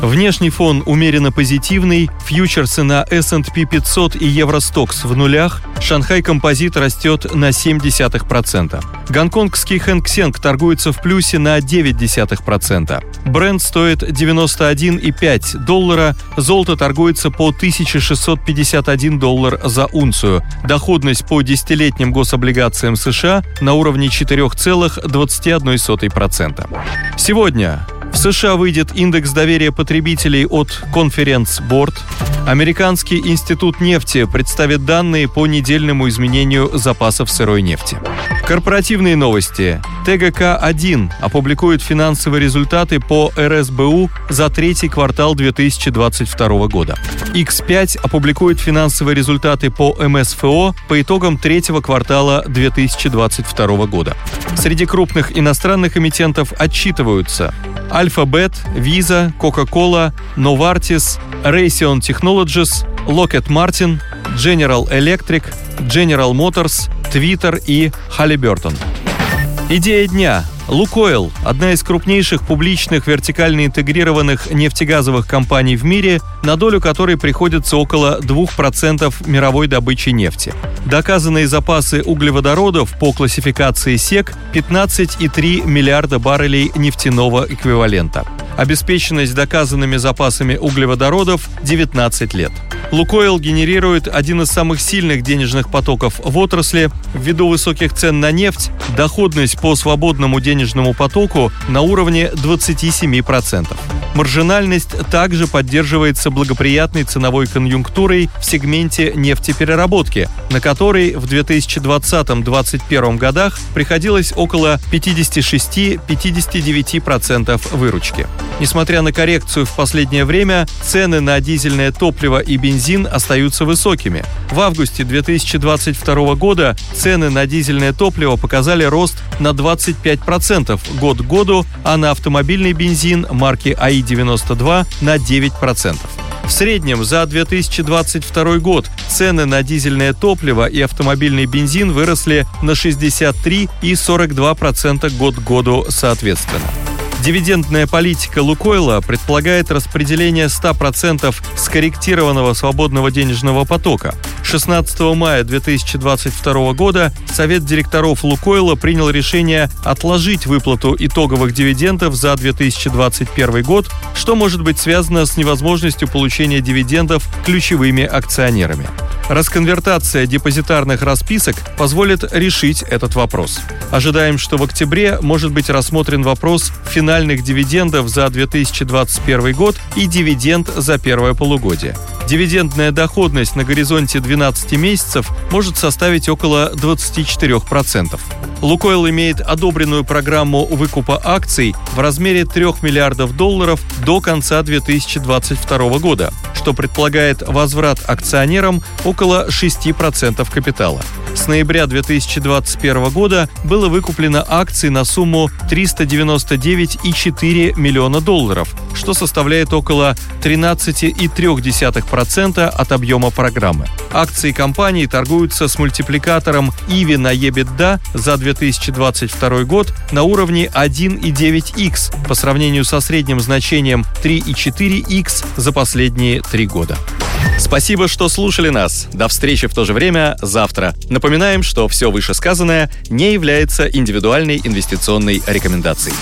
Внешний фон умеренно позитивный, фьючерсы на S&P 500 и Евростокс в нулях, Шанхай Композит растет на 0,7%. Гонконгский Хэнк торгуется в плюсе на 0,9%. Бренд стоит 91,5 доллара, золото торгуется по 1651 доллар за унцию. Доходность по десятилетним гособлигациям США на уровне 4,21%. Сегодня в США выйдет индекс доверия потребителей от Conference Board. Американский институт нефти представит данные по недельному изменению запасов сырой нефти. Корпоративные новости. ТГК-1 опубликует финансовые результаты по РСБУ за третий квартал 2022 года. X5 опубликует финансовые результаты по МСФО по итогам третьего квартала 2022 года. Среди крупных иностранных эмитентов отчитываются Alphabet, Visa, Coca-Cola, Novartis, Raytheon Technologies, Lockheed Martin, General Electric, General Motors, Twitter и Halliburton. Идея дня Лукойл – одна из крупнейших публичных вертикально интегрированных нефтегазовых компаний в мире, на долю которой приходится около 2% мировой добычи нефти. Доказанные запасы углеводородов по классификации СЕК – 15,3 миллиарда баррелей нефтяного эквивалента. Обеспеченность доказанными запасами углеводородов – 19 лет. Лукойл генерирует один из самых сильных денежных потоков в отрасли. Ввиду высоких цен на нефть, доходность по свободному денежному потоку на уровне 27%. Маржинальность также поддерживается благоприятной ценовой конъюнктурой в сегменте нефтепереработки, на который в 2020-2021 годах приходилось около 56-59% выручки. Несмотря на коррекцию в последнее время, цены на дизельное топливо и бензин остаются высокими. В августе 2022 года цены на дизельное топливо показали рост на 25% год к году, а на автомобильный бензин марки АИ-92 на 9%. В среднем за 2022 год цены на дизельное топливо и автомобильный бензин выросли на 63 и 42% год к году соответственно. Дивидендная политика Лукойла предполагает распределение 100% скорректированного свободного денежного потока. 16 мая 2022 года Совет директоров Лукойла принял решение отложить выплату итоговых дивидендов за 2021 год, что может быть связано с невозможностью получения дивидендов ключевыми акционерами. Расконвертация депозитарных расписок позволит решить этот вопрос. Ожидаем, что в октябре может быть рассмотрен вопрос финальных дивидендов за 2021 год и дивиденд за первое полугодие. Дивидендная доходность на горизонте 12 месяцев может составить около 24%. Лукойл имеет одобренную программу выкупа акций в размере 3 миллиардов долларов до конца 2022 года, что предполагает возврат акционерам около 6% капитала. С ноября 2021 года было выкуплено акций на сумму 399,4 миллиона долларов, что составляет около 13,3% от объема программы. Акции компании торгуются с мультипликатором EV на EBITDA за 2022 год на уровне 1,9x по сравнению со средним значением 3,4x за последние три года. Спасибо, что слушали нас. До встречи в то же время завтра. Напоминаем, что все вышесказанное не является индивидуальной инвестиционной рекомендацией.